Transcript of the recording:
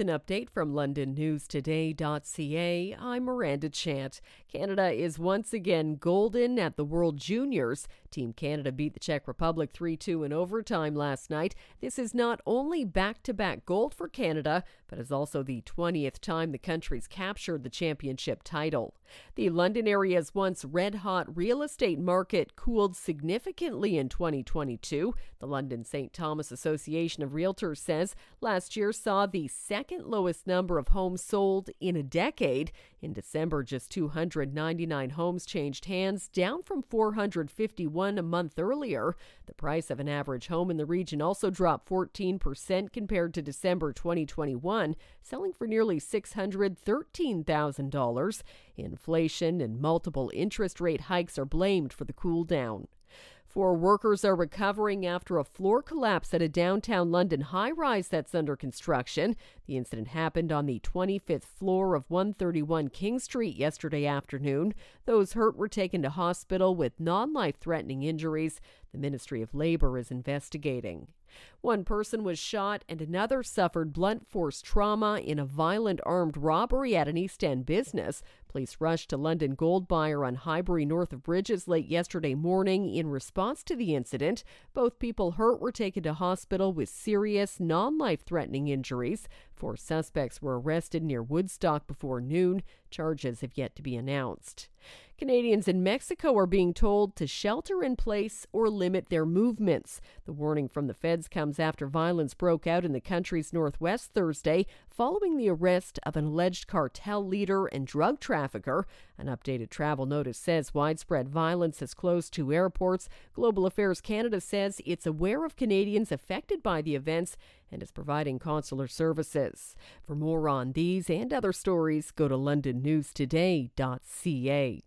with an update from LondonNewsToday.ca. I'm Miranda Chant. Canada is once again golden at the World Juniors. Team Canada beat the Czech Republic 3 2 in overtime last night. This is not only back to back gold for Canada, but is also the 20th time the country's captured the championship title. The London area's once red hot real estate market cooled significantly in 2022. The London St. Thomas Association of Realtors says last year saw the second lowest number of homes sold in a decade. In December, just 299 homes changed hands, down from 451 a month earlier. The price of an average home in the region also dropped 14% compared to December 2021, selling for nearly $613,000. Inflation and multiple interest rate hikes are blamed for the cool down. Four workers are recovering after a floor collapse at a downtown London high rise that's under construction. The incident happened on the 25th floor of 131 King Street yesterday afternoon. Those hurt were taken to hospital with non life threatening injuries. The Ministry of Labor is investigating. One person was shot and another suffered blunt force trauma in a violent armed robbery at an East End business. Police rushed to London Gold Buyer on Highbury north of Brydges late yesterday morning in response to the incident. Both people hurt were taken to hospital with serious, non life threatening injuries. Four suspects were arrested near Woodstock before noon. Charges have yet to be announced. Canadians in Mexico are being told to shelter in place or limit their movements. The warning from the feds comes after violence broke out in the country's northwest Thursday following the arrest of an alleged cartel leader and drug trafficker. An updated travel notice says widespread violence has closed two airports. Global Affairs Canada says it's aware of Canadians affected by the events and is providing consular services. For more on these and other stories, go to londonnewstoday.ca.